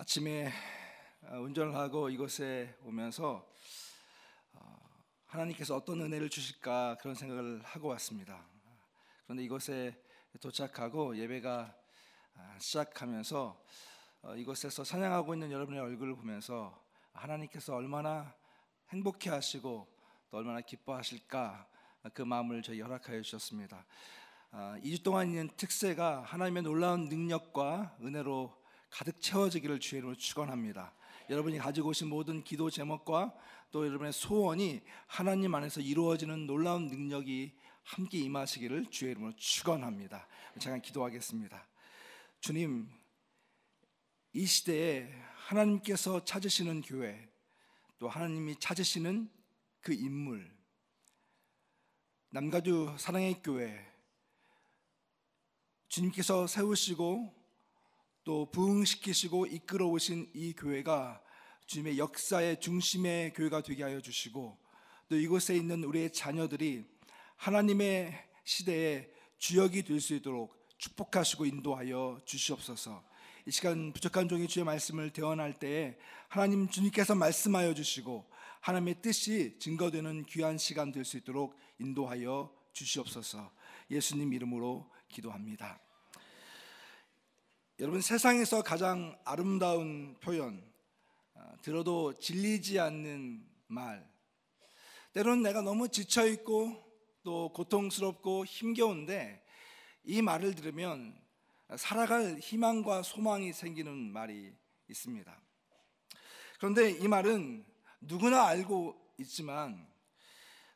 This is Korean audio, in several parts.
아침에 어, 운전을 하고 이곳에 오면서 어, 하나님께서 어떤 은혜를 주실까 그런 생각을 하고 왔습니다. 그런데 이곳에 도착하고 예배가 아, 시작하면서 어, 이곳에서 찬양하고 있는 여러분의 얼굴을 보면서 하나님께서 얼마나 행복해 하시고 또 얼마나 기뻐하실까 그 마음을 저희 허락하여 주셨습니다. 2주 아, 동안 있는 특세가 하나님의 놀라운 능력과 은혜로 가득 채워지기를 주의 이름으로 축원합니다. 여러분이 가지고 오신 모든 기도 제목과 또 여러분의 소원이 하나님 안에서 이루어지는 놀라운 능력이 함께 임하시기를 주의 이름으로 축원합니다. 잠깐 기도하겠습니다. 주님, 이 시대에 하나님께서 찾으시는 교회, 또 하나님이 찾으시는 그 인물, 남가주 사랑의 교회, 주님께서 세우시고 또 부흥시키시고 이끌어 오신 이 교회가 주님의 역사의 중심의 교회가 되게 하여 주시고 또 이곳에 있는 우리의 자녀들이 하나님의 시대에 주역이 될 수 있도록 축복하시고 인도하여 주시옵소서. 이 시간 부족한 종이 주의 말씀을 대언할 때에 하나님 주님께서 말씀하여 주시고 하나님의 뜻이 증거되는 귀한 시간 될 수 있도록 인도하여 주시옵소서. 예수님 이름으로 기도합니다. 여러분 세상에서 가장 아름다운 표현 아, 들어도 질리지 않는 말 때로는 내가 너무 지쳐 있고 또 고통스럽고 힘겨운데 이 말을 들으면 살아갈 희망과 소망이 생기는 말이 있습니다. 그런데 이 말은 누구나 알고 있지만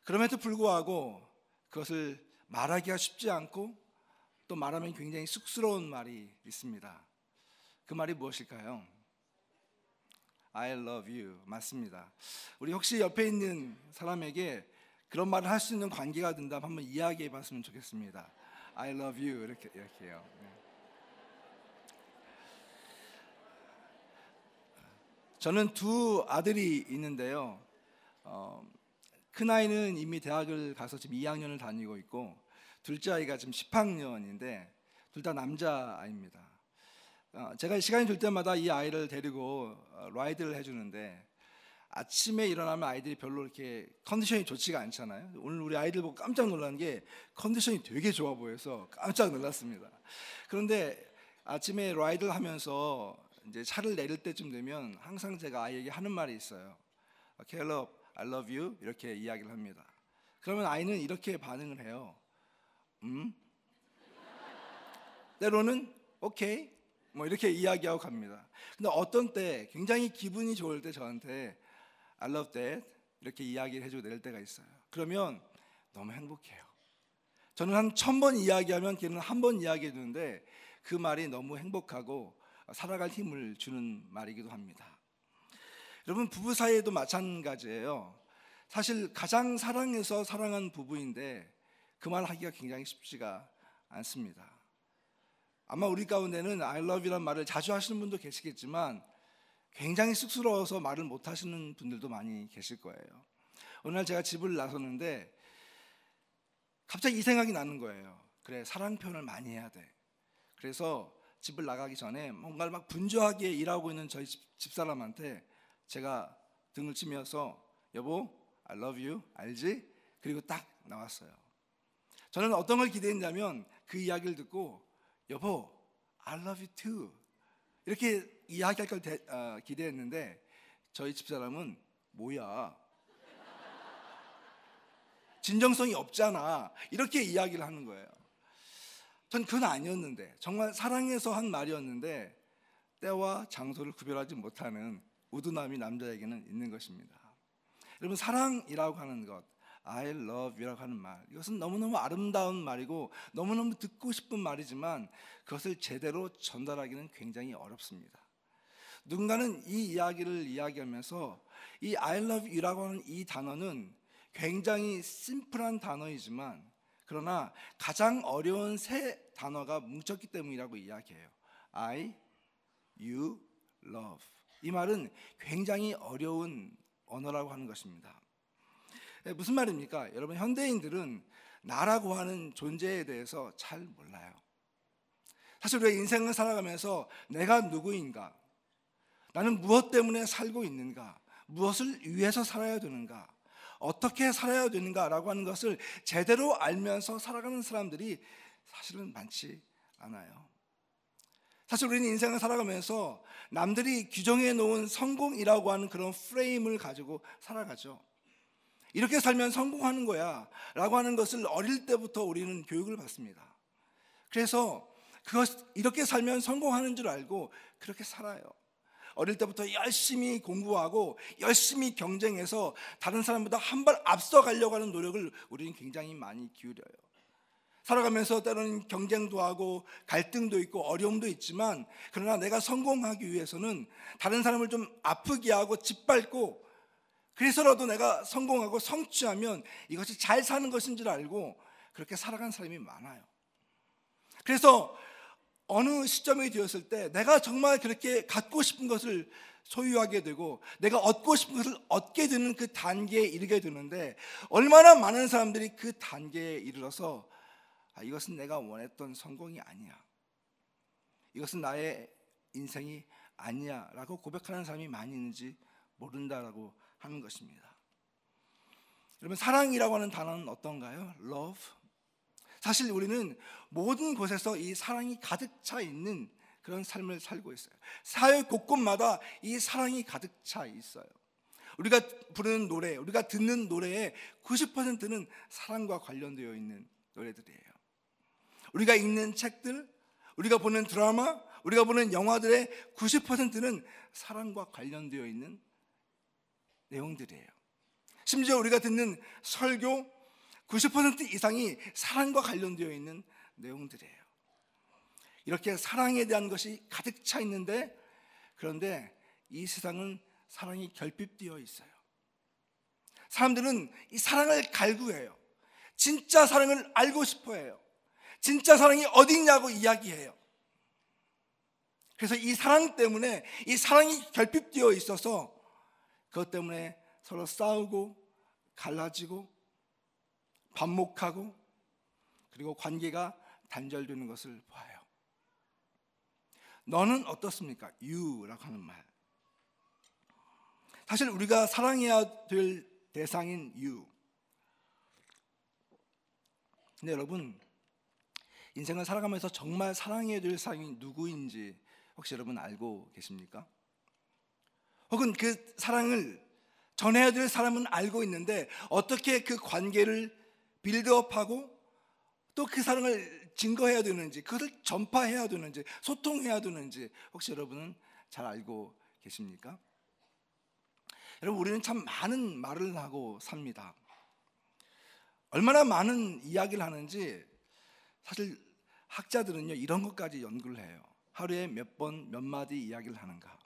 그럼에도 불구하고 그것을 말하기가 쉽지 않고 또 말하면 굉장히 쑥스러운 말이 있습니다. 그 말이 무엇일까요? I love you. 맞습니다. 우리 혹시 옆에 있는 사람에게 그런 말을 할 수 있는 관계가 된다면 한번 이야기해 봤으면 좋겠습니다. I love you. 이렇게, 이렇게요. 네. 저는 두 아들이 있는데요. 어, 큰 아이는 이미 대학을 가서 지금 2학년을 다니고 있고 둘째 아이가 지금 10학년인데 둘 다 남자 아이입니다. 어, 제가 시간이 될 때마다 이 아이를 데리고 어, 라이드를 해주는데 아침에 일어나면 아이들이 별로 이렇게 컨디션이 좋지가 않잖아요. 오늘 우리 아이들 보고 깜짝 놀란 게 컨디션이 되게 좋아 보여서 깜짝 놀랐습니다. 그런데 아침에 라이드를 하면서 이제 차를 내릴 때쯤 되면 항상 제가 아이에게 하는 말이 있어요. 캘럽, I love you 이렇게 이야기를 합니다. 그러면 아이는 이렇게 반응을 해요. 음? 때로는 오케이 뭐 이렇게 이야기하고 갑니다. 근데 어떤 때 굉장히 기분이 좋을 때 저한테 I love that 이렇게 이야기를 해주고 내릴 때가 있어요. 그러면 너무 행복해요. 저는 한 천 번 이야기하면 걔는 한 번 이야기해 주는데 그 말이 너무 행복하고 살아갈 힘을 주는 말이기도 합니다. 여러분 부부 사이에도 마찬가지예요. 사실 가장 사랑해서 사랑한 부부인데 그 말 하기가 굉장히 쉽지가 않습니다. 아마 우리 가운데는 I love you란 말을 자주 하시는 분도 계시겠지만 굉장히 쑥스러워서 말을 못 하시는 분들도 많이 계실 거예요. 어느 날 제가 집을 나섰는데 갑자기 이 생각이 나는 거예요. 그래, 사랑 표현을 많이 해야 돼. 그래서 집을 나가기 전에 뭔가를 막 분주하게 일하고 있는 저희 집, 사람한테 제가 등을 치면서 여보, I love you, 알지? 그리고 딱 나왔어요. 저는 어떤 걸 기대했냐면 그 이야기를 듣고 여보, I love you too. 이렇게 이야기할 걸 대, 어, 기대했는데 저희 집사람은 뭐야? 진정성이 없잖아. 이렇게 이야기를 하는 거예요. 전 그건 아니었는데 정말 사랑해서 한 말이었는데 때와 장소를 구별하지 못하는 우두남이 남자에게는 있는 것입니다. 여러분 사랑이라고 하는 것 I love you라고 하는 말. 이것은 너무너무 아름다운 말이고 너무너무 듣고 싶은 말이지만 그것을 제대로 전달하기는 굉장히 어렵습니다. 누군가는 이 이야기를 이야기하면서 이 I love you라고 하는 이 단어는 굉장히 심플한 단어이지만 그러나 가장 어려운 세 단어가 뭉쳤기 때문이라고 이야기해요. I, you, love. 이 말은 굉장히 어려운 언어라고 하는 것입니다. 네, 무슨 말입니까? 여러분 현대인들은 나라고 하는 존재에 대해서 잘 몰라요. 사실 우리가 인생을 살아가면서 내가 누구인가, 나는 무엇 때문에 살고 있는가? 무엇을 위해서 살아야 되는가? 어떻게 살아야 되는가라고 하는 것을 제대로 알면서 살아가는 사람들이 사실은 많지 않아요. 사실 우리는 인생을 살아가면서 남들이 규정해 놓은 성공이라고 하는 그런 프레임을 가지고 살아가죠. 이렇게 살면 성공하는 거야 라고 하는 것을 어릴 때부터 우리는 교육을 받습니다. 그래서 그것, 이렇게 살면 성공하는 줄 알고 그렇게 살아요. 어릴 때부터 열심히 공부하고 열심히 경쟁해서 다른 사람보다 한 발 앞서 가려고 하는 노력을 우리는 굉장히 많이 기울여요. 살아가면서 때로는 경쟁도 하고 갈등도 있고 어려움도 있지만 그러나 내가 성공하기 위해서는 다른 사람을 좀 아프게 하고 짓밟고 그래서라도 내가 성공하고 성취하면 이것이 잘 사는 것인 줄 알고 그렇게 살아간 사람이 많아요. 그래서 어느 시점이 되었을 때 내가 정말 그렇게 갖고 싶은 것을 소유하게 되고 내가 얻고 싶은 것을 얻게 되는 그 단계에 이르게 되는데 얼마나 많은 사람들이 그 단계에 이르러서 아, 이것은 내가 원했던 성공이 아니야. 이것은 나의 인생이 아니야. 라고 고백하는 사람이 많이 있는지 모른다라고 하는 것입니다. 여러분, 사랑이라고 하는 단어는 어떤가요? love. 사실 우리는 모든 곳에서 이 사랑이 가득 차 있는 그런 삶을 살고 있어요. 사회 곳곳마다 이 사랑이 가득 차 있어요. 우리가 부르는 노래, 우리가 듣는 노래의 90%는 사랑과 관련되어 있는 노래들이에요. 우리가 읽는 책들, 우리가 보는 드라마, 우리가 보는 영화들의 90%는 사랑과 관련되어 있는 내용들이에요. 심지어 우리가 듣는 설교, 90% 이상이 사랑과 관련되어 있는 내용들이에요. 이렇게 사랑에 대한 것이 가득 차 있는데 그런데 이 세상은 사랑이 결핍되어 있어요. 사람들은 이 사랑을 갈구해요. 진짜 사랑을 알고 싶어 해요. 진짜 사랑이 어디 있냐고 이야기해요. 그래서 이 사랑 때문에 이 사랑이 결핍되어 있어서 그것 때문에 서로 싸우고 갈라지고 반목하고 그리고 관계가 단절되는 것을 봐요. 너는 어떻습니까? you라고 하는 말. 사실 우리가 사랑해야 될 대상인 you. 근데 여러분, 인생을 살아가면서 정말 사랑해야 될 사람이 누구인지 혹시 여러분 알고 계십니까? 혹은 그 사랑을 전해야 될 사람은 알고 있는데 어떻게 그 관계를 빌드업하고 또 그 사랑을 증거해야 되는지 그것을 전파해야 되는지 소통해야 되는지 혹시 여러분은 잘 알고 계십니까? 여러분 우리는 참 많은 말을 하고 삽니다. 얼마나 많은 이야기를 하는지 사실 학자들은요 이런 것까지 연구를 해요. 하루에 몇 번 몇 마디 이야기를 하는가.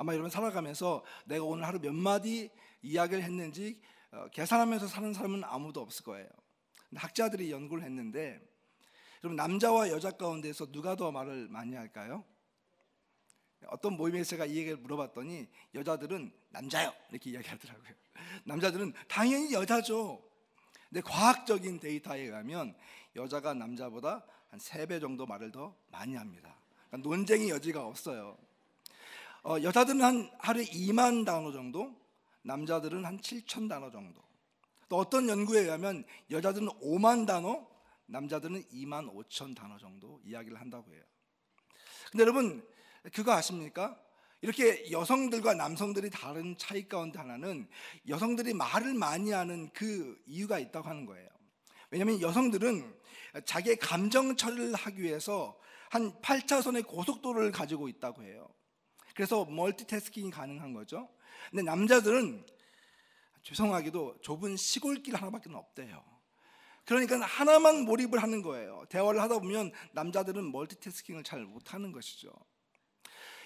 아마 여러분 살아가면서 내가 오늘 하루 몇 마디 이야기를 했는지 어, 계산하면서 사는 사람은 아무도 없을 거예요. 학자들이 연구를 했는데 여러분 남자와 여자 가운데서 누가 더 말을 많이 할까요? 어떤 모임에서 제가 이 얘기를 물어봤더니 여자들은 남자요 이렇게 이야기하더라고요. 남자들은 당연히 여자죠. 근데 과학적인 데이터에 의하면 여자가 남자보다 한 세 배 정도 말을 더 많이 합니다. 그러니까 논쟁의 여지가 없어요. 어, 여자들은 한 하루에 2만 단어 정도, 남자들은 한 7천 단어 정도. 또 어떤 연구에 의하면 여자들은 5만 단어, 남자들은 2만 5천 단어 정도 이야기를 한다고 해요. 근데 여러분 그거 아십니까? 이렇게 여성들과 남성들이 다른 차이 가운데 하나는 여성들이 말을 많이 하는 그 이유가 있다고 하는 거예요. 왜냐하면 여성들은 자기의 감정 처리를 하기 위해서 한 8차선의 고속도로를 가지고 있다고 해요. 그래서 멀티태스킹이 가능한 거죠. 근데 남자들은 죄송하게도 좁은 시골길 하나밖에 없대요. 그러니까 하나만 몰입을 하는 거예요. 대화를 하다 보면 남자들은 멀티태스킹을 잘 못하는 것이죠.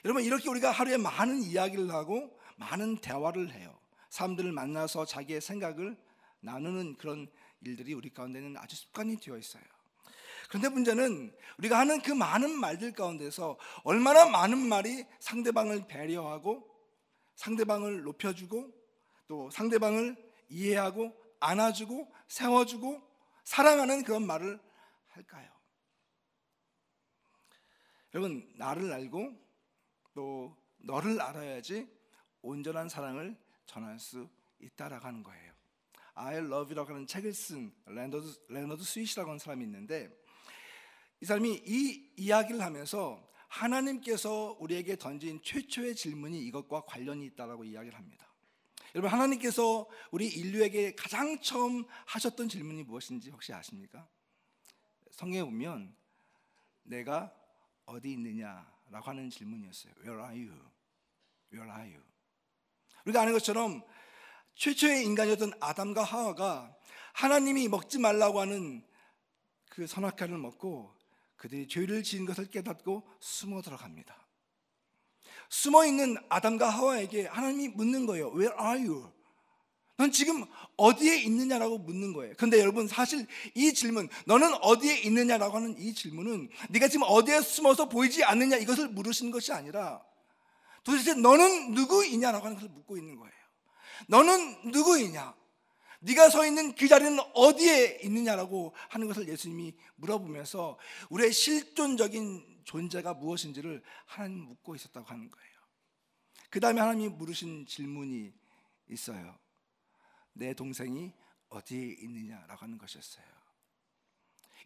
여러분 이렇게 우리가 하루에 많은 이야기를 하고 많은 대화를 해요. 사람들을 만나서 자기의 생각을 나누는 그런 일들이 우리 가운데는 아주 습관이 되어 있어요. 그런데 문제는 우리가 하는 그 많은 말들 가운데서 얼마나 많은 말이 상대방을 배려하고 상대방을 높여주고 또 상대방을 이해하고 안아주고 세워주고 사랑하는 그런 말을 할까요? 여러분 나를 알고 또 너를 알아야지 온전한 사랑을 전할 수 있다라고 하는 거예요. I love you라고 하는 책을 쓴 레너드, 레너드 스윗이라고 하는 사람이 있는데 이 사람이 이 이야기를 하면서 하나님께서 우리에게 던진 최초의 질문이 이것과 관련이 있다라고 이야기를 합니다. 여러분 하나님께서 우리 인류에게 가장 처음 하셨던 질문이 무엇인지 혹시 아십니까? 성경에 보면 내가 어디 있느냐라고 하는 질문이었어요. Where are you? Where are you? 우리가 아는 것처럼 최초의 인간이었던 아담과 하와가 하나님이 먹지 말라고 하는 그 선악과를 먹고 그들이 죄를 지은 것을 깨닫고 숨어 들어갑니다. 숨어 있는 아담과 하와에게 하나님이 묻는 거예요. Where are you? 넌 지금 어디에 있느냐라고 묻는 거예요. 근데 여러분 사실 이 질문, 너는 어디에 있느냐라고 하는 이 질문은 네가 지금 어디에 숨어서 보이지 않느냐 이것을 물으신 것이 아니라 도대체 너는 누구이냐라고 하는 것을 묻고 있는 거예요. 너는 누구이냐? 네가 서 있는 그 자리는 어디에 있느냐라고 하는 것을 예수님이 물어보면서 우리의 실존적인 존재가 무엇인지를 하나님 묻고 있었다고 하는 거예요. 그 다음에 하나님이 물으신 질문이 있어요. 내 동생이 어디에 있느냐라고 하는 것이었어요.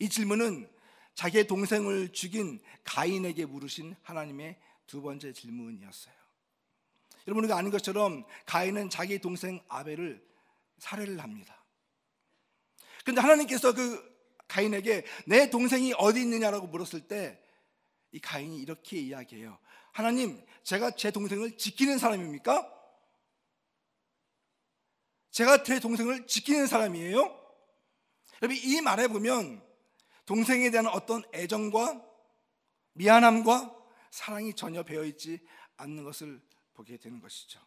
이 질문은 자기의 동생을 죽인 가인에게 물으신 하나님의 두 번째 질문이었어요. 여러분 우리가 아는 것처럼 가인은 자기 동생 아벨을 살해를 합니다. 그런데 하나님께서 그 가인에게 내 동생이 어디 있느냐라고 물었을 때 이 가인이 이렇게 이야기해요. 하나님, 제가 제 동생을 지키는 사람입니까? 제가 제 동생을 지키는 사람이에요? 여러분 이 말에 보면 동생에 대한 어떤 애정과 미안함과 사랑이 전혀 배어 있지 않는 것을 보게 되는 것이죠.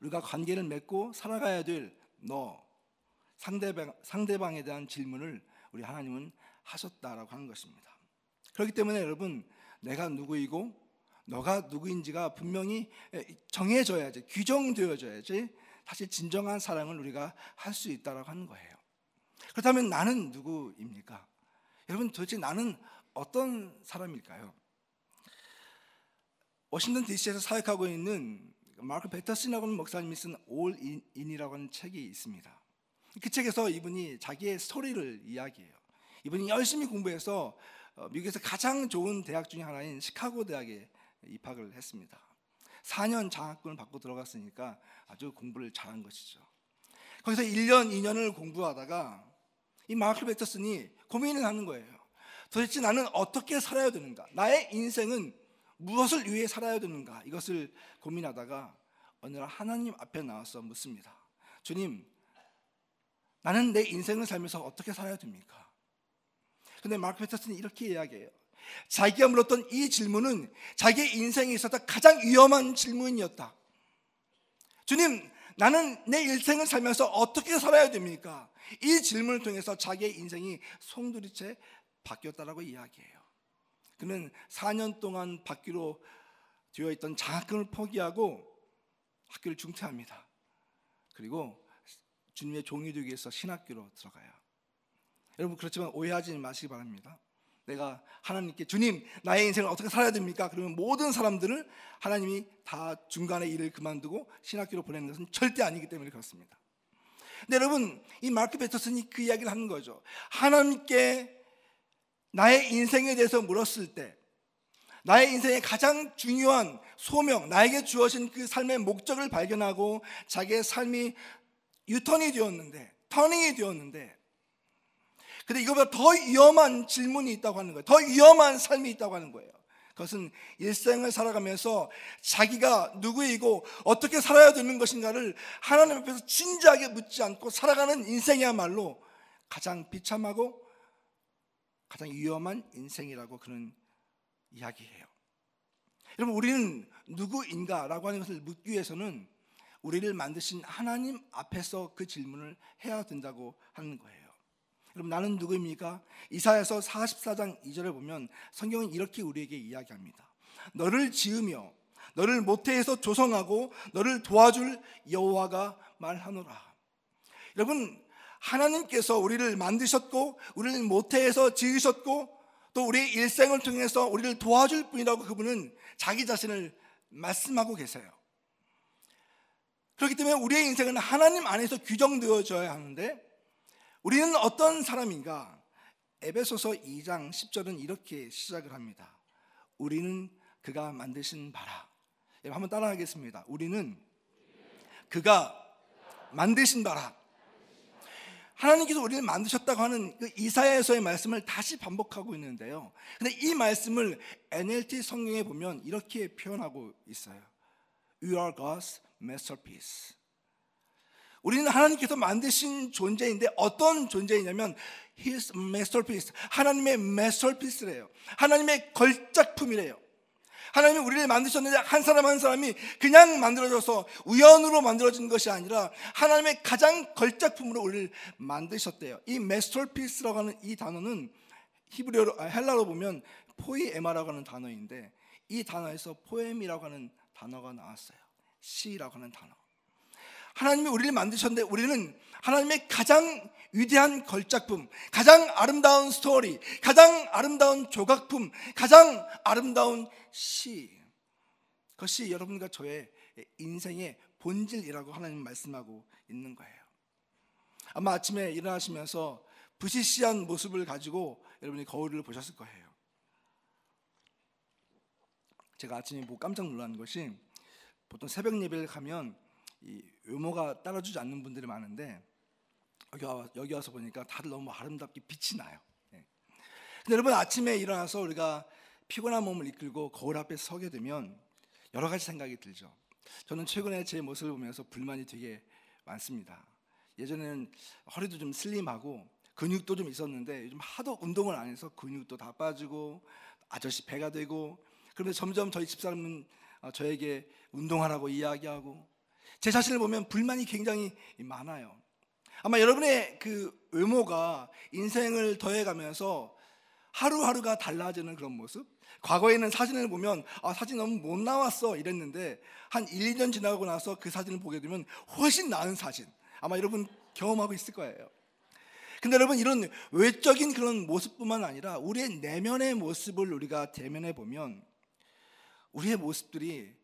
우리가 관계를 맺고 살아가야 될 너 상대방 상대방에 대한 질문을 우리 하나님은 하셨다라고 하는 것입니다. 그렇기 때문에 여러분 내가 누구이고 너가 누구인지가 분명히 정해져야지 규정되어져야지 사실 진정한 사랑을 우리가 할 수 있다라고 하는 거예요. 그렇다면 나는 누구입니까? 여러분 도대체 나는 어떤 사람일까요? 워싱턴 DC에서 사역하고 있는 마크 베터슨이라고 하는 목사님이 쓴 In이라고 하는 책이 있습니다. 그 책에서 이분이 자기의 스토리를 이야기해요. 이분이 열심히 공부해서 어, 미국에서 가장 좋은 대학 중에 하나인 시카고 대학에 입학을 했습니다. 4년 장학금을 받고 들어갔으니까 아주 공부를 잘한 것이죠. 거기서 1년, 2년을 공부하다가 이 마크 베터슨이 고민을 하는 거예요. 도대체 나는 어떻게 살아야 되는가? 나의 인생은 무엇을 위해 살아야 되는가 이것을 고민하다가 어느 날 하나님 앞에 나와서 묻습니다. 주님, 나는 내 인생을 살면서 어떻게 살아야 됩니까? 근데 마크 페터슨이 이렇게 이야기해요. 자기가 물었던 이 질문은 자기의 인생에 있어서 가장 위험한 질문이었다. 주님, 나는 내 인생을 살면서 어떻게 살아야 됩니까? 이 질문을 통해서 자기의 인생이 송두리째 바뀌었다라고 이야기해요. 그는 4년 동안 받기로 되어 있던 장학금을 포기하고 학교를 중퇴합니다. 그리고 주님의 종이 되기 위해서 신학교로 들어가요. 여러분 그렇지만 오해하지 마시기 바랍니다. 내가 하나님께 주님 나의 인생을 어떻게 살아야 됩니까? 그러면 모든 사람들을 하나님이 다 중간에 일을 그만두고 신학교로 보내는 것은 절대 아니기 때문에 그렇습니다. 근데 여러분 이 마크 베터슨이 그 이야기를 하는 거죠. 하나님께 나의 인생에 대해서 물었을 때 나의 인생의 가장 중요한 소명, 나에게 주어진 그 삶의 목적을 발견하고 자기의 삶이 유턴이 되었는데, 터닝이 되었는데, 근데 이거보다 더 위험한 질문이 있다고 하는 거예요. 더 위험한 삶이 있다고 하는 거예요. 그것은 일생을 살아가면서 자기가 누구이고 어떻게 살아야 되는 것인가를 하나님 앞에서 진지하게 묻지 않고 살아가는 인생이야말로 가장 비참하고 가장 위험한 인생이라고 그는 이야기해요. 여러분 우리는 누구인가라고 하는 것을 묻기 위해서는 우리를 만드신 하나님 앞에서 그 질문을 해야 된다고 하는 거예요. 여러분 나는 누구입니까? 이사야서 44장 2절에 보면 성경은 이렇게 우리에게 이야기합니다. 너를 지으며 너를 모태에서 조성하고 너를 도와줄 여호와가 말하노라. 여러분 하나님께서 우리를 만드셨고 우리를 모태에서 지으셨고 또 우리의 일생을 통해서 우리를 도와줄 분이라고 그분은 자기 자신을 말씀하고 계세요. 그렇기 때문에 우리의 인생은 하나님 안에서 규정되어져야 하는데 우리는 어떤 사람인가? 에베소서 2장 10절은 이렇게 시작을 합니다. 우리는 그가 만드신 바라. 한번 따라하겠습니다. 우리는 그가 만드신 바라. 하나님께서 우리를 만드셨다고 하는 그 이사야에서의 말씀을 다시 반복하고 있는데요. 근데 이 말씀을 NLT 성경에 보면 이렇게 표현하고 있어요. You are God's masterpiece. 우리는 하나님께서 만드신 존재인데 어떤 존재이냐면 His masterpiece. 하나님의 masterpiece래요. 하나님의 걸작품이래요. 하나님이 우리를 만드셨는데 한 사람 한 사람이 그냥 만들어져서 우연으로 만들어진 것이 아니라 하나님의 가장 걸작품으로 우리를 만드셨대요. 이 masterpiece라고 하는 이 단어는 히브리어로 아, 헬라로 보면 ποίημα라고 하는 단어인데 이 단어에서 poem이라고 하는 단어가 나왔어요. 시라고 하는 단어. 하나님이 우리를 만드셨는데 우리는 하나님의 가장 위대한 걸작품, 가장 아름다운 스토리, 가장 아름다운 조각품, 가장 아름다운 시. 그것이 여러분과 저의 인생의 본질이라고 하나님 말씀하고 있는 거예요. 아마 아침에 일어나시면서 부시시한 모습을 가지고 여러분이 거울을 보셨을 거예요. 제가 아침에 보고 깜짝 놀란 것이 보통 새벽 예배를 가면 이 외모가 따라주지 않는 분들이 많은데 여기, 와, 여기 와서 보니까 다들 너무 아름답게 빛이 나요. 네. 근데 여러분 아침에 일어나서 우리가 피곤한 몸을 이끌고 거울 앞에 서게 되면 여러 가지 생각이 들죠. 저는 최근에 제 모습을 보면서 불만이 되게 많습니다. 예전에는 허리도 좀 슬림하고 근육도 좀 있었는데 요즘 하도 운동을 안 해서 근육도 다 빠지고 아저씨 배가 되고 그런데 점점 저희 집사람은 어, 저에게 운동하라고 이야기하고 제 자신을 보면 불만이 굉장히 많아요. 아마 여러분의 그 외모가 인생을 더해가면서 하루하루가 달라지는 그런 모습? 과거에는 사진을 보면 아, 사진 너무 못 나왔어 이랬는데 한 1, 2년 지나고 나서 그 사진을 보게 되면 훨씬 나은 사진. 아마 여러분 경험하고 있을 거예요. 근데 여러분 이런 외적인 그런 모습뿐만 아니라 우리의 내면의 모습을 우리가 대면해 보면 우리의 모습들이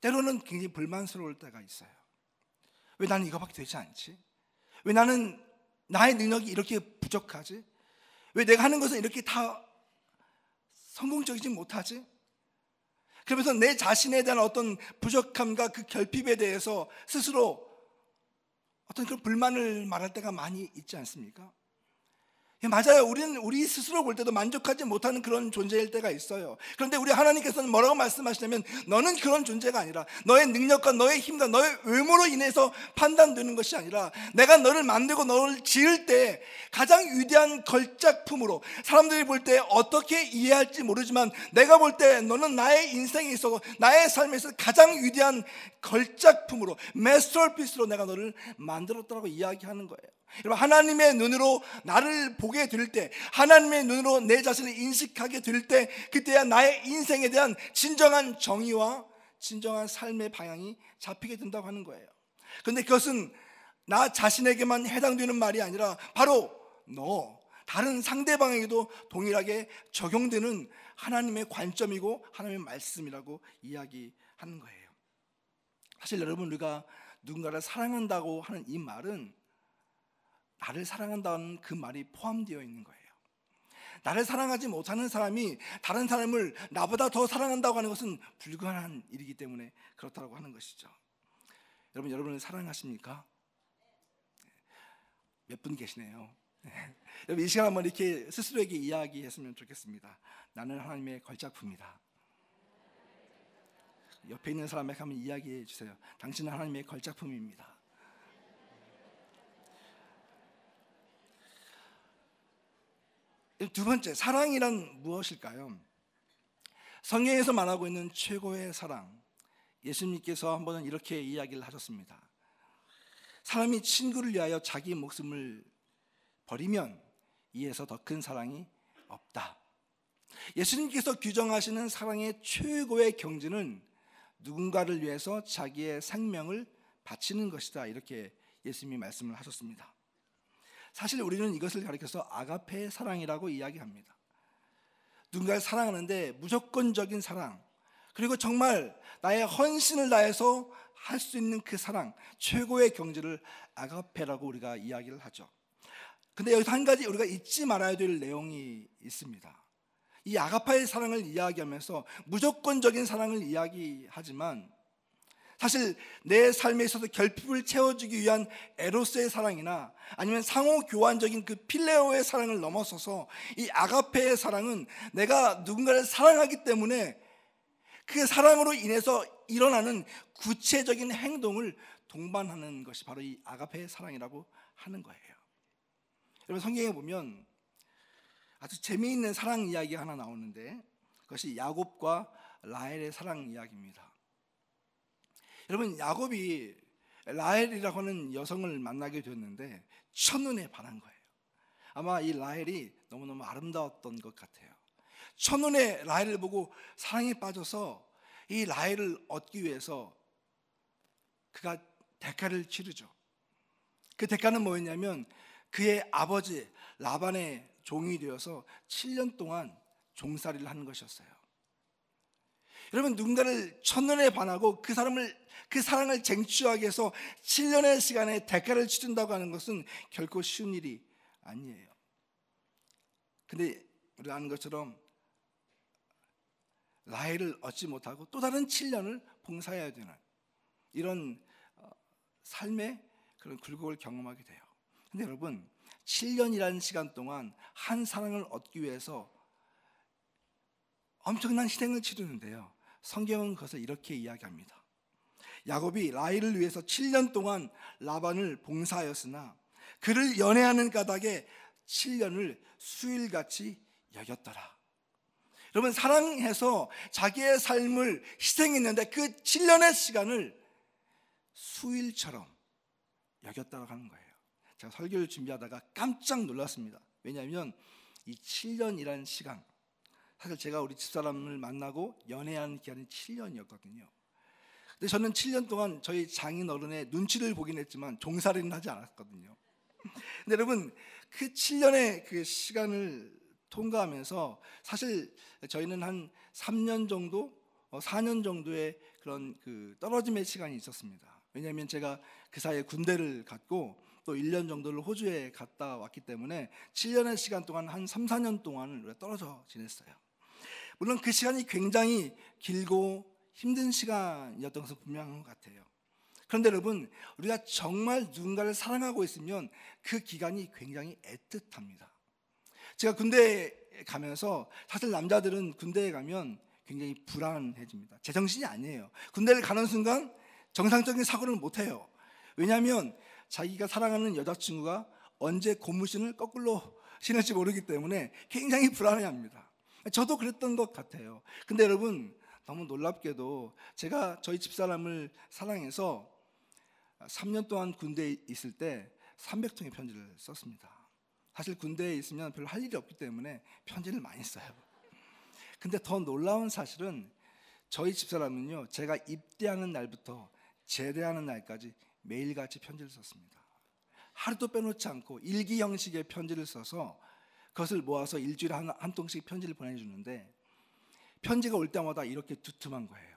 때로는 굉장히 불만스러울 때가 있어요. 왜 나는 이거밖에 되지 않지? 왜 나는 나의 능력이 이렇게 부족하지? 왜 내가 하는 것은 이렇게 다 성공적이지 못하지? 그러면서 내 자신에 대한 어떤 부족함과 그 결핍에 대해서 스스로 어떤 그런 불만을 말할 때가 많이 있지 않습니까? 예, 맞아요. 우리는 우리 스스로 볼 때도 만족하지 못하는 그런 존재일 때가 있어요. 그런데 우리 하나님께서는 뭐라고 말씀하시냐면 너는 그런 존재가 아니라 너의 능력과 너의 힘과 너의 외모로 인해서 판단되는 것이 아니라 내가 너를 만들고 너를 지을 때 가장 위대한 걸작품으로 사람들이 볼 때 어떻게 이해할지 모르지만 내가 볼 때 너는 나의 인생에 있어서 나의 삶에서 가장 위대한 걸작품으로 메스터피스로 내가 너를 만들었다고 이야기하는 거예요. 여러분 하나님의 눈으로 나를 보게 될 때, 하나님의 눈으로 내 자신을 인식하게 될 때, 그때야 나의 인생에 대한 진정한 정의와 진정한 삶의 방향이 잡히게 된다고 하는 거예요. 그런데 그것은 나 자신에게만 해당되는 말이 아니라 바로 너 다른 상대방에게도 동일하게 적용되는 하나님의 관점이고 하나님의 말씀이라고 이야기하는 거예요. 사실 여러분 우리가 누군가를 사랑한다고 하는 이 말은 나를 사랑한다는 그 말이 포함되어 있는 거예요. 나를 사랑하지 못하는 사람이 다른 사람을 나보다 더 사랑한다고 하는 것은 불가능한 일이기 때문에 그렇다고 하는 것이죠. 여러분, 여러분을 사랑하십니까? 몇 분 계시네요. 여러분, 이 시간 한번 이렇게 스스로에게 이야기했으면 좋겠습니다. 나는 하나님의 걸작품이다. 옆에 있는 사람에게 한번 이야기해 주세요. 당신은 하나님의 걸작품입니다. 두 번째, 사랑이란 무엇일까요? 성경에서 말하고 있는 최고의 사랑. 예수님께서 한 번은 이렇게 이야기를 하셨습니다. 사람이 친구를 위하여 자기 목숨을 버리면 이에서 더 큰 사랑이 없다. 예수님께서 규정하시는 사랑의 최고의 경지는 누군가를 위해서 자기의 생명을 바치는 것이다. 이렇게 예수님이 말씀을 하셨습니다. 사실 우리는 이것을 가리켜서 아가페 사랑이라고 이야기합니다. 누군가를 사랑하는데 무조건적인 사랑 그리고 정말 나의 헌신을 다해서 할 수 있는 그 사랑 최고의 경지를 아가페라고 우리가 이야기를 하죠. 근데 여기서 한 가지 우리가 잊지 말아야 될 내용이 있습니다. 이 아가파의 사랑을 이야기하면서 무조건적인 사랑을 이야기하지만 사실 내 삶에 있어서 결핍을 채워주기 위한 에로스의 사랑이나 아니면 상호 교환적인 그 필레오의 사랑을 넘어서서 이 아가페의 사랑은 내가 누군가를 사랑하기 때문에 그 사랑으로 인해서 일어나는 구체적인 행동을 동반하는 것이 바로 이 아가페의 사랑이라고 하는 거예요. 여러분 성경에 보면 아주 재미있는 사랑 이야기 하나 나오는데 그것이 야곱과 라헬의 사랑 이야기입니다. 여러분 야곱이 라헬이라고 하는 여성을 만나게 되었는데 첫눈에 반한 거예요. 아마 이 라헬이 너무너무 아름다웠던 것 같아요. 첫눈에 라헬을 보고 사랑에 빠져서 이 라헬을 얻기 위해서 그가 대가를 치르죠. 그 대가는 뭐였냐면 그의 아버지 라반의 종이 되어서 7년 동안 종살이를 하는 것이었어요. 여러분 누군가를 첫눈에 반하고 그 사람을 그 사랑을 쟁취하기 위해서 7년의 시간에 대가를 치른다고 하는 것은 결코 쉬운 일이 아니에요. 근데 우리가 아는 것처럼 라헬을 얻지 못하고 또 다른 7년을 봉사해야 되는 이런 어, 삶의 그런 굴곡을 경험하게 돼요. 근데 여러분 7년이라는 시간 동안 한 사랑을 얻기 위해서 엄청난 희생을 치르는데요. 성경은 그것을 이렇게 이야기합니다. 야곱이 라헬을 위해서 7년 동안 라반을 봉사하였으나 그를 연애하는 까닭에 7년을 수일같이 여겼더라. 여러분 사랑해서 자기의 삶을 희생했는데 그 7년의 시간을 수일처럼 여겼다고 하는 거예요. 제가 설교를 준비하다가 깜짝 놀랐습니다. 왜냐하면 이 7년이라는 시간, 사실 제가 우리 집사람을 만나고 연애한 기간이 7년이었거든요. 근데 저는 7년 동안 저희 장인 어른의 눈치를 보긴 했지만 종살이는 하지 않았거든요. 근데 여러분 그 7년의 그 시간을 통과하면서 사실 저희는 한 3년 정도, 4년 어, 정도의 그런 그 떨어짐의 시간이 있었습니다. 왜냐하면 제가 그 사이에 군대를 갔고 또 1년 정도를 호주에 갔다 왔기 때문에 7년의 시간 동안 한 3, 4년 동안을 떨어져 지냈어요. 물론 그 시간이 굉장히 길고 힘든 시간이었던 것은 분명한 것 같아요. 그런데 여러분, 우리가 정말 누군가를 사랑하고 있으면 그 기간이 굉장히 애틋합니다. 제가 군대에 가면서 사실 남자들은 군대에 가면 굉장히 불안해집니다. 제정신이 아니에요. 군대를 가는 순간 정상적인 사고를 못 해요. 왜냐하면 자기가 사랑하는 여자친구가 언제 고무신을 거꾸로 신을지 모르기 때문에 굉장히 불안해합니다. 저도 그랬던 것 같아요. 근데 여러분 너무 놀랍게도 제가 저희 집사람을 사랑해서 3년 동안 군대에 있을 때 300통의 편지를 썼습니다. 사실 군대에 있으면 별로 할 일이 없기 때문에 편지를 많이 써요. 근데 더 놀라운 사실은 저희 집사람은요, 제가 입대하는 날부터 제대하는 날까지 매일같이 편지를 썼습니다. 하루도 빼놓지 않고 일기 형식의 편지를 써서 그것을 모아서 일주일에 한, 한 통씩 편지를 보내주는데 편지가 올 때마다 이렇게 두툼한 거예요.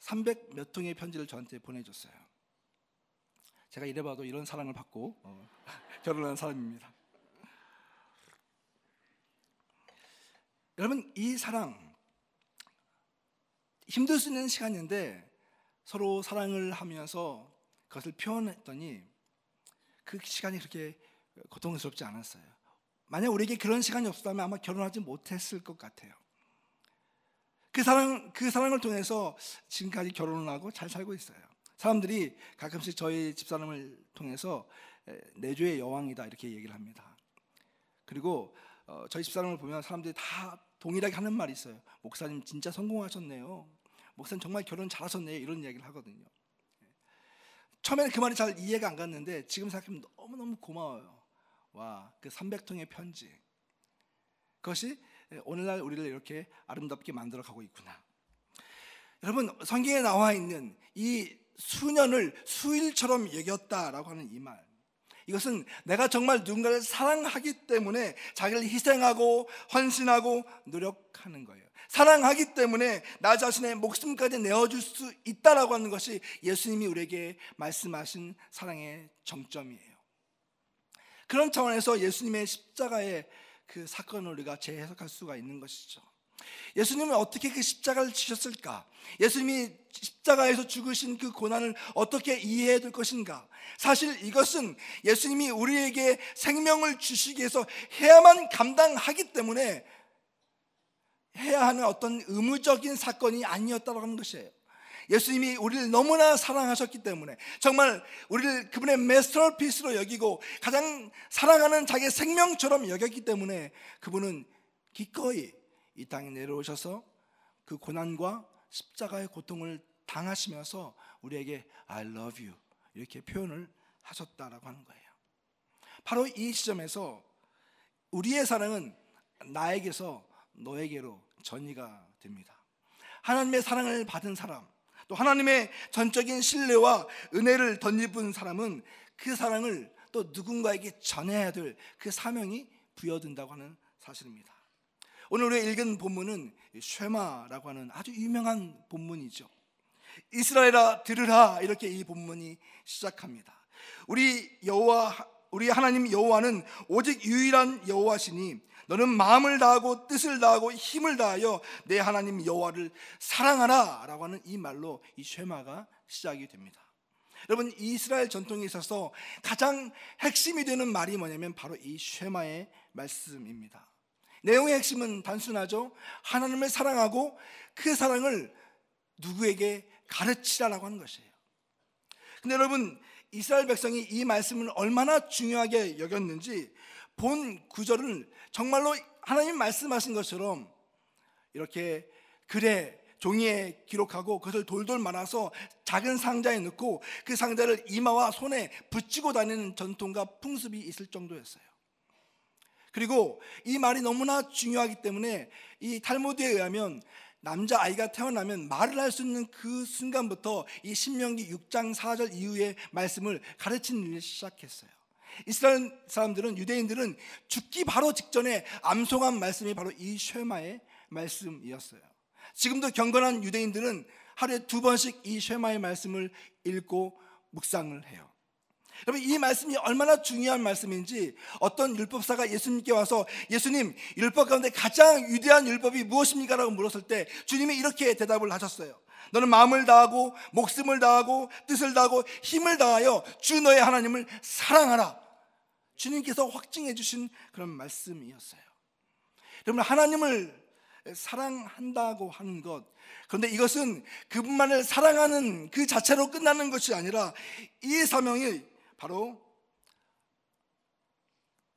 300 몇 통의 편지를 저한테 보내줬어요. 제가 이래봐도 이런 사랑을 받고 어, 결혼한 사람입니다. 여러분 이 사랑 힘들 수 있는 시간인데 서로 사랑을 하면서 그것을 표현했더니 그 시간이 그렇게 고통스럽지 않았어요. 만약 우리에게 그런 시간이 없었다면 아마 결혼하지 못했을 것 같아요. 그 사랑, 그 사랑을 통해서 지금까지 결혼을 하고 잘 살고 있어요. 사람들이 가끔씩 저희 집사람을 통해서 내조의 여왕이다 이렇게 얘기를 합니다. 그리고 어, 저희 집사람을 보면 사람들이 다 동일하게 하는 말이 있어요. 목사님 진짜 성공하셨네요. 목사님 정말 결혼 잘하셨네요. 이런 얘기를 하거든요. 처음에는 그 말이 잘 이해가 안 갔는데 지금 생각하면 너무너무 고마워요. 와, 그 300통의 편지. 그것이 오늘날 우리를 이렇게 아름답게 만들어 가고 있구나. 여러분, 성경에 나와 있는 이 수년을 수일처럼 여겼다라고 하는 이 말. 이것은 내가 정말 누군가를 사랑하기 때문에 자기를 희생하고 헌신하고 노력하는 거예요. 사랑하기 때문에 나 자신의 목숨까지 내어줄 수 있다라고 하는 것이 예수님이 우리에게 말씀하신 사랑의 정점이에요. 그런 차원에서 예수님의 십자가의 그 사건을 우리가 재해석할 수가 있는 것이죠. 예수님은 어떻게 그 십자가를 지셨을까? 예수님이 십자가에서 죽으신 그 고난을 어떻게 이해해야 될 것인가? 사실 이것은 예수님이 우리에게 생명을 주시기 위해서 해야만 감당하기 때문에 해야 하는 어떤 의무적인 사건이 아니었다고 하는 것이에요. 예수님이 우리를 너무나 사랑하셨기 때문에 정말 우리를 그분의 메스터피스로 여기고 가장 사랑하는 자기의 생명처럼 여겼기 때문에 그분은 기꺼이 이 땅에 내려오셔서 그 고난과 십자가의 고통을 당하시면서 우리에게 I love you 이렇게 표현을 하셨다라고 하는 거예요. 바로 이 시점에서 우리의 사랑은 나에게서 너에게로 전이가 됩니다. 하나님의 사랑을 받은 사람, 또 하나님의 전적인 신뢰와 은혜를 덧입은 사람은 그 사랑을 또 누군가에게 전해야 될 그 사명이 부여된다고 하는 사실입니다. 오늘 우리가 읽은 본문은 쉐마라고 하는 아주 유명한 본문이죠. 이스라엘아 들으라 이렇게 이 본문이 시작합니다. 우리 여호와 우리 하나님 여호와는 오직 유일한 여호와시니 너는 마음을 다하고 뜻을 다하고 힘을 다하여 내 하나님 여호와를 사랑하라라고 하는 이 말로 이 쉐마가 시작이 됩니다. 여러분 이스라엘 전통에 있어서 가장 핵심이 되는 말이 뭐냐면 바로 이 쉐마의 말씀입니다. 내용의 핵심은 단순하죠. 하나님을 사랑하고 그 사랑을 누구에게 가르치라라고 하는 것이에요. 근데 여러분 이스라엘 백성이 이 말씀을 얼마나 중요하게 여겼는지 본 구절을 정말로 하나님 말씀하신 것처럼 이렇게 글에 종이에 기록하고 그것을 돌돌 말아서 작은 상자에 넣고 그 상자를 이마와 손에 붙이고 다니는 전통과 풍습이 있을 정도였어요. 그리고 이 말이 너무나 중요하기 때문에 이 탈무드에 의하면 남자 아이가 태어나면 말을 할 수 있는 그 순간부터 이 신명기 6장 4절 이후의 말씀을 가르치는 일을 시작했어요. 이스라엘 사람들은 유대인들은 죽기 바로 직전에 암송한 말씀이 바로 이 쉐마의 말씀이었어요. 지금도 경건한 유대인들은 하루에 두 번씩 이 쉐마의 말씀을 읽고 묵상을 해요. 여러분 이 말씀이 얼마나 중요한 말씀인지 어떤 율법사가 예수님께 와서 예수님 율법 가운데 가장 위대한 율법이 무엇입니까? 라고 물었을 때 주님이 이렇게 대답을 하셨어요. 너는 마음을 다하고 목숨을 다하고 뜻을 다하고 힘을 다하여 주 너의 하나님을 사랑하라. 주님께서 확증해 주신 그런 말씀이었어요. 여러분 하나님을 사랑한다고 하는 것 그런데 이것은 그분만을 사랑하는 그 자체로 끝나는 것이 아니라 이 사명이 바로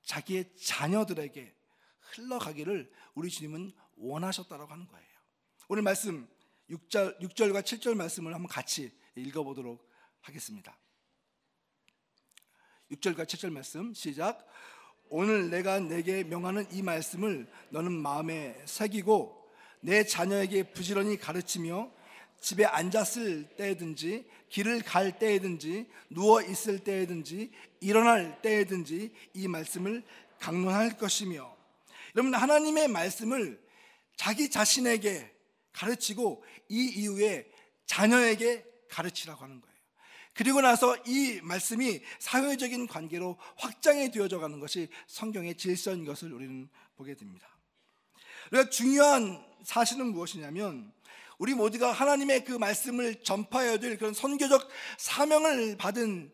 자기의 자녀들에게 흘러가기를 우리 주님은 원하셨다고 하는 거예요. 오늘 말씀 6절, 6절과 7절 말씀을 한번 같이 읽어보도록 하겠습니다. 6절과 7절 말씀 시작. 오늘 내가 내게 명하는 이 말씀을 너는 마음에 새기고 내 자녀에게 부지런히 가르치며 집에 앉았을 때든지 길을 갈 때든지 누워 있을 때든지 일어날 때든지 이 말씀을 강론할 것이며 여러분 하나님의 말씀을 자기 자신에게 가르치고 이 이후에 자녀에게 가르치라고 하는 거예요. 그리고 나서 이 말씀이 사회적인 관계로 확장이 되어져 가는 것이 성경의 질서인 것을 우리는 보게 됩니다. 그러니까 중요한 사실은 무엇이냐면 우리 모두가 하나님의 그 말씀을 전파해야 될 그런 선교적 사명을 받은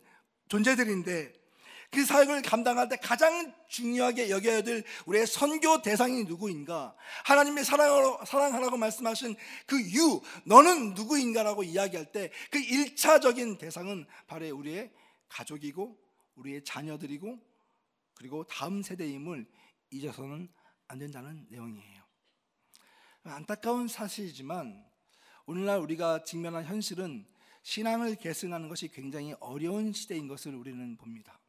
존재들인데 그 사역을 감당할 때 가장 중요하게 여겨야 될 우리의 선교 대상이 누구인가? 하나님의 사랑하라고, 사랑하라고 말씀하신 그 유, 너는 누구인가라고 이야기할 때 그 1차적인 대상은 바로 우리의 가족이고 우리의 자녀들이고 그리고 다음 세대임을 잊어서는 안 된다는 내용이에요. 안타까운 사실이지만 오늘날 우리가 직면한 현실은 신앙을 계승하는 것이 굉장히 어려운 시대인 것을 우리는 봅니다.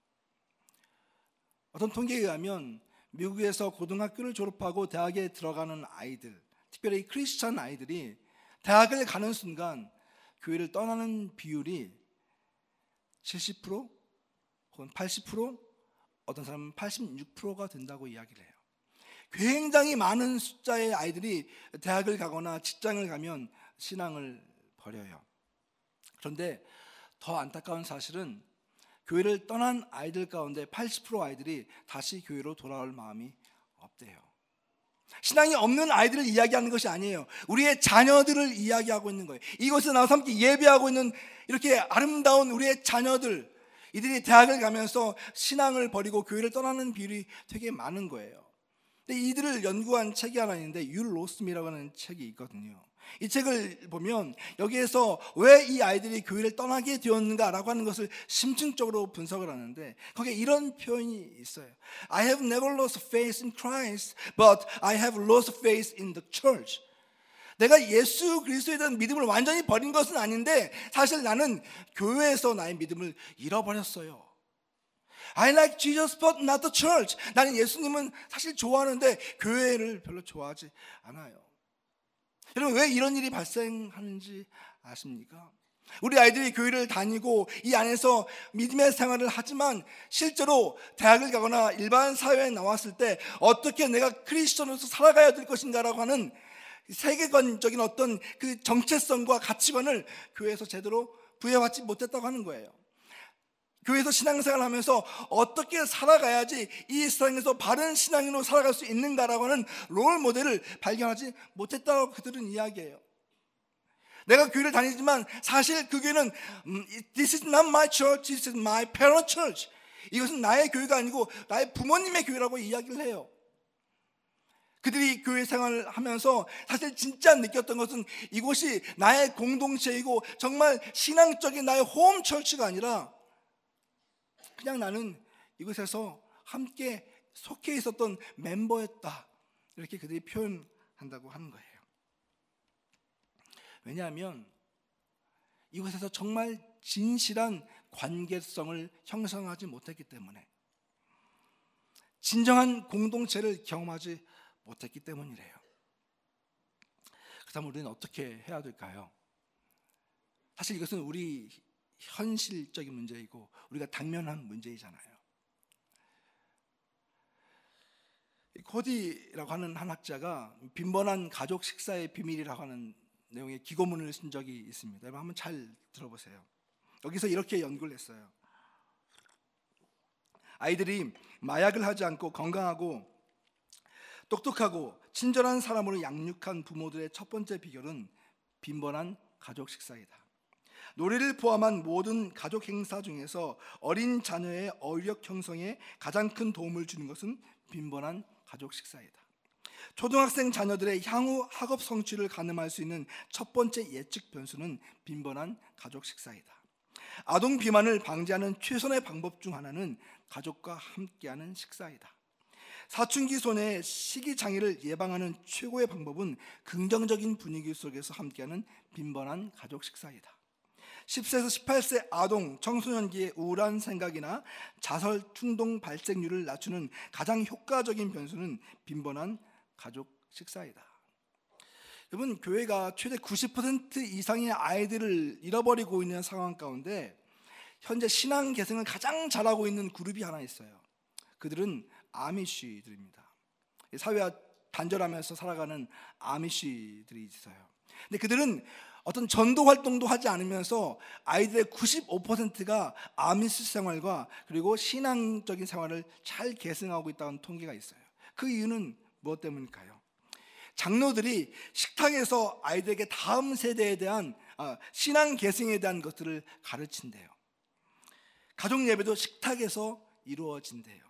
어떤 통계에 의하면 미국에서 고등학교를 졸업하고 대학에 들어가는 아이들, 특별히 크리스천 아이들이 대학을 가는 순간 교회를 떠나는 비율이 70%, 혹은 80% 어떤 사람은 86%가 된다고 이야기를 해요. 굉장히 많은 숫자의 아이들이 대학을 가거나 직장을 가면 신앙을 버려요. 그런데 더 안타까운 사실은 교회를 떠난 아이들 가운데 80% 아이들이 다시 교회로 돌아올 마음이 없대요. 신앙이 없는 아이들을 이야기하는 것이 아니에요. 우리의 자녀들을 이야기하고 있는 거예요. 이곳에 나와서 함께 예배하고 있는 이렇게 아름다운 우리의 자녀들, 이들이 대학을 가면서 신앙을 버리고 교회를 떠나는 비율이 되게 많은 거예요. 근데 이들을 연구한 책이 하나 있는데 유 로스미라고 하는 책이 있거든요. 이 책을 보면 여기에서 왜 이 아이들이 교회를 떠나게 되었는가라고 하는 것을 심층적으로 분석을 하는데 거기에 이런 표현이 있어요. I have never lost faith in Christ, but I have lost faith in the church. 내가 예수 그리스도에 대한 믿음을 완전히 버린 것은 아닌데 사실 나는 교회에서 나의 믿음을 잃어버렸어요. I like Jesus but not the church. 나는 예수님은 사실 좋아하는데 교회를 별로 좋아하지 않아요. 여러분 왜 이런 일이 발생하는지 아십니까? 우리 아이들이 교회를 다니고 이 안에서 믿음의 생활을 하지만 실제로 대학을 가거나 일반 사회에 나왔을 때 어떻게 내가 크리스천으로서 살아가야 될 것인가라고 하는 세계관적인 어떤 그 정체성과 가치관을 교회에서 제대로 부여받지 못했다고 하는 거예요. 교회에서 신앙생활을 하면서 어떻게 살아가야지 이 세상에서 바른 신앙인으로 살아갈 수 있는가라고 하는 롤 모델을 발견하지 못했다고 그들은 이야기해요. 내가 교회를 다니지만 사실 그 교회는 음, This is not my church, this is my parent church. 이것은 나의 교회가 아니고 나의 부모님의 교회라고 이야기를 해요. 그들이 교회 생활을 하면서 사실 진짜 느꼈던 것은 이곳이 나의 공동체이고 정말 신앙적인 나의 홈 철치가 아니라 그냥 나는 이곳에서 함께 속해 있었던 멤버였다. 이렇게 그들이 표현한다고 하는 거예요. 왜냐하면 이곳에서 정말 진실한 관계성을 형성하지 못했기 때문에 진정한 공동체를 경험하지 못했기 때문이래요. 그렇다면 우리는 어떻게 해야 될까요? 사실 이것은 우리 현실적인 문제이고 우리가 당면한 문제이잖아요. 코디라고 하는 한 학자가 빈번한 가족 식사의 비밀이라고 하는 내용의 기고문을 쓴 적이 있습니다. 한번 잘 들어보세요. 여기서 이렇게 연구를 했어요. 아이들이 마약을 하지 않고 건강하고 똑똑하고 친절한 사람으로 양육한 부모들의 첫 번째 비결은 빈번한 가족 식사이다. 노래를 포함한 모든 가족 행사 중에서 어린 자녀의 어휘력 형성에 가장 큰 도움을 주는 것은 빈번한 가족 식사이다. 초등학생 자녀들의 향후 학업 성취를 가늠할 수 있는 첫 번째 예측 변수는 빈번한 가족 식사이다. 아동 비만을 방지하는 최선의 방법 중 하나는 가족과 함께하는 식사이다. 사춘기 손의 식이 장애를 예방하는 최고의 방법은 긍정적인 분위기 속에서 함께하는 빈번한 가족 식사이다. 10세에서 18세 아동, 청소년기의 우울한 생각이나 자살 충동 발생률을 낮추는 가장 효과적인 변수는 빈번한 가족 식사이다. 여러분, 교회가 최대 90% 이상의 아이들을 잃어버리고 있는 상황 가운데 현재 신앙 계승을 가장 잘하고 있는 그룹이 하나 있어요. 그들은 아미쉬들입니다. 사회와 단절하면서 살아가는 아미쉬들이 있어요. 근데 그들은 어떤 전도 활동도 하지 않으면서 아이들의 95%가 아미스 생활과 그리고 신앙적인 생활을 잘 계승하고 있다는 통계가 있어요. 그 이유는 무엇 때문일까요? 장로들이 식탁에서 아이들에게 다음 세대에 대한 아, 신앙 계승에 대한 것들을 가르친대요. 가족 예배도 식탁에서 이루어진대요.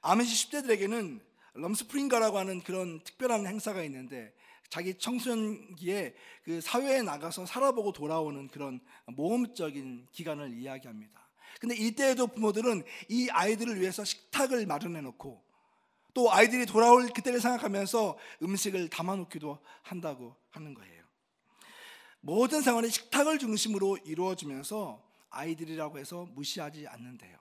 아미시 10대들에게는 럼스프링가라고 하는 그런 특별한 행사가 있는데 자기 청소년기에 그 사회에 나가서 살아보고 돌아오는 그런 모험적인 기간을 이야기합니다. 근데 이때에도 부모들은 이 아이들을 위해서 식탁을 마련해 놓고 또 아이들이 돌아올 그때를 생각하면서 음식을 담아 놓기도 한다고 하는 거예요. 모든 생활이 식탁을 중심으로 이루어지면서 아이들이라고 해서 무시하지 않는데요.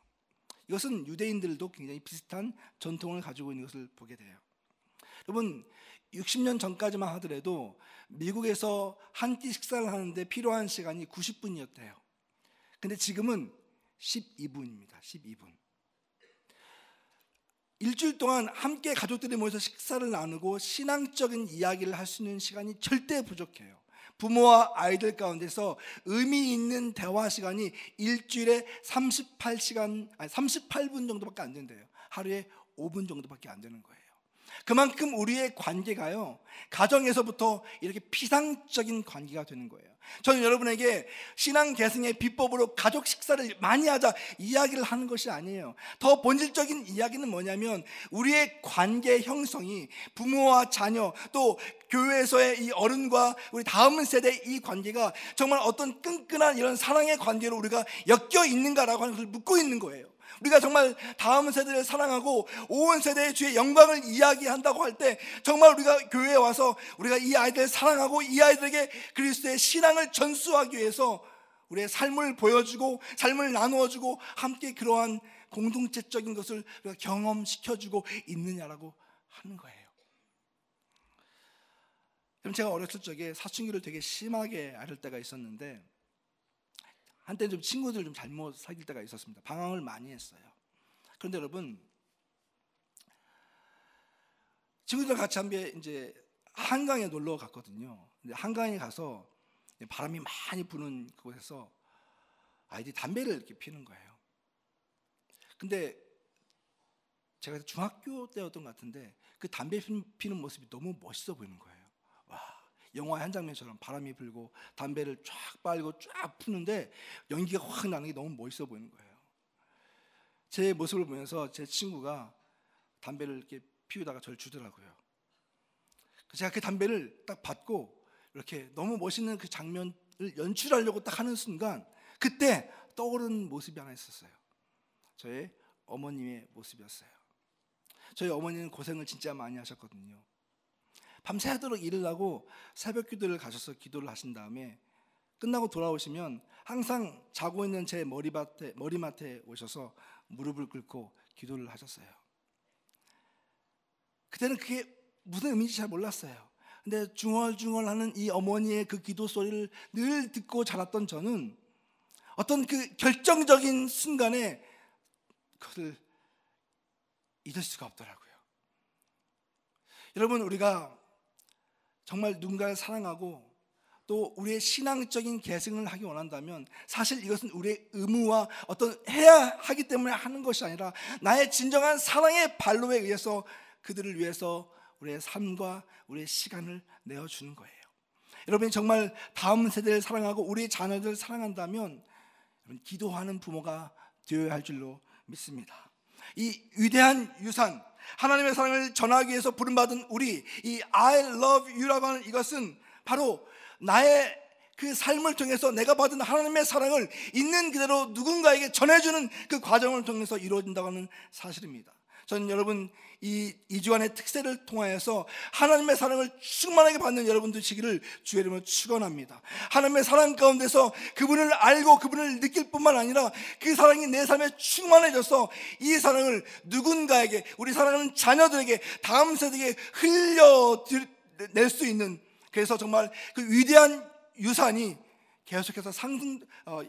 이것은 유대인들도 굉장히 비슷한 전통을 가지고 있는 것을 보게 돼요. 여러분, 60년 전까지만 하더라도 미국에서 한 끼 식사를 하는데 필요한 시간이 90분이었대요. 근데 지금은 12분입니다. 12분. 일주일 동안 함께 가족들이 모여서 식사를 나누고 신앙적인 이야기를 할 수 있는 시간이 절대 부족해요. 부모와 아이들 가운데서 의미 있는 대화 시간이 일주일에 38시간 아니 38분 정도밖에 안 된대요. 하루에 5분 정도밖에 안 되는 거예요. 그만큼 우리의 관계가요, 가정에서부터 이렇게 피상적인 관계가 되는 거예요. 저는 여러분에게 신앙 계승의 비법으로 가족 식사를 많이 하자 이야기를 하는 것이 아니에요. 더 본질적인 이야기는 뭐냐면 우리의 관계 형성이 부모와 자녀 또 교회에서의 이 어른과 우리 다음 세대 이 관계가 정말 어떤 끈끈한 이런 사랑의 관계로 우리가 엮여 있는가라고 하는 것을 묻고 있는 거예요. 우리가 정말 다음 세대를 사랑하고 온 세대의 주의 영광을 이야기한다고 할 때 정말 우리가 교회에 와서 우리가 이 아이들을 사랑하고 이 아이들에게 그리스도의 신앙을 전수하기 위해서 우리의 삶을 보여주고 삶을 나누어주고 함께 그러한 공동체적인 것을 우리가 경험시켜주고 있느냐라고 하는 거예요. 그럼 제가 어렸을 적에 사춘기를 되게 심하게 앓을 때가 있었는데 한때는 좀 친구들 좀 잘못 사귈 때가 있었습니다. 방황을 많이 했어요. 그런데 여러분 친구들 같이 한번 이제 한강에 놀러 갔거든요. 한강에 가서 바람이 많이 부는 그곳에서 아이들이 담배를 이렇게 피는 거예요. 근데 제가 중학교 때였던 것 같은데 그 담배 피는 모습이 너무 멋있어 보이는 거예요. 영화 한 장면처럼 바람이 불고 담배를 쫙 빨고 쫙 푸는데 연기가 확 나는 게 너무 멋있어 보이는 거예요. 제 모습을 보면서 제 친구가 담배를 이렇게 피우다가 저를 주더라고요. 제가 그 담배를 딱 받고 이렇게 너무 멋있는 그 장면을 연출하려고 딱 하는 순간 그때 떠오른 모습이 하나 있었어요. 저의 어머님의 모습이었어요. 저희 어머니는 고생을 진짜 많이 하셨거든요. 밤새도록 일을 하고 새벽 기도를 가셔서 기도를 하신 다음에 끝나고 돌아오시면 항상 자고 있는 제 머리밭에 머리맡에 오셔서 무릎을 꿇고 기도를 하셨어요. 그때는 그게 무슨 의미인지 잘 몰랐어요. 근데 중얼중얼 하는 이 어머니의 그 기도 소리를 늘 듣고 자랐던 저는 어떤 그 결정적인 순간에 그것을 잊을 수가 없더라고요. 여러분 우리가 정말 누군가를 사랑하고 또 우리의 신앙적인 계승을 하기 원한다면 사실 이것은 우리의 의무와 어떤 해야 하기 때문에 하는 것이 아니라 나의 진정한 사랑의 발로에 의해서 그들을 위해서 우리의 삶과 우리의 시간을 내어주는 거예요. 여러분이 정말 다음 세대를 사랑하고 우리 자녀들을 사랑한다면 기도하는 부모가 되어야 할 줄로 믿습니다. 이 위대한 유산, 하나님의 사랑을 전하기 위해서 부름받은 우리 이 I love you라고 하는 이것은 바로 나의 그 삶을 통해서 내가 받은 하나님의 사랑을 있는 그대로 누군가에게 전해주는 그 과정을 통해서 이루어진다고 하는 사실입니다. 저는 여러분 이 2주간의 특세를 통하여서 하나님의 사랑을 충만하게 받는 여러분 되시기를 주의 이름으로 축원합니다. 하나님의 사랑 가운데서 그분을 알고 그분을 느낄 뿐만 아니라 그 사랑이 내 삶에 충만해져서 이 사랑을 누군가에게 우리 사랑하는 자녀들에게 다음 세대에게 흘려 낼 수 있는 그래서 정말 그 위대한 유산이 계속해서 상승 어,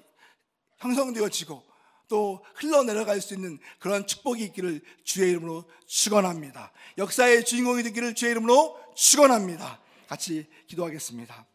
형성되어지고 또 흘러내려갈 수 있는 그런 축복이 있기를 주의 이름으로 축원합니다. 역사의 주인공이 되기를 주의 이름으로 축원합니다. 같이 기도하겠습니다.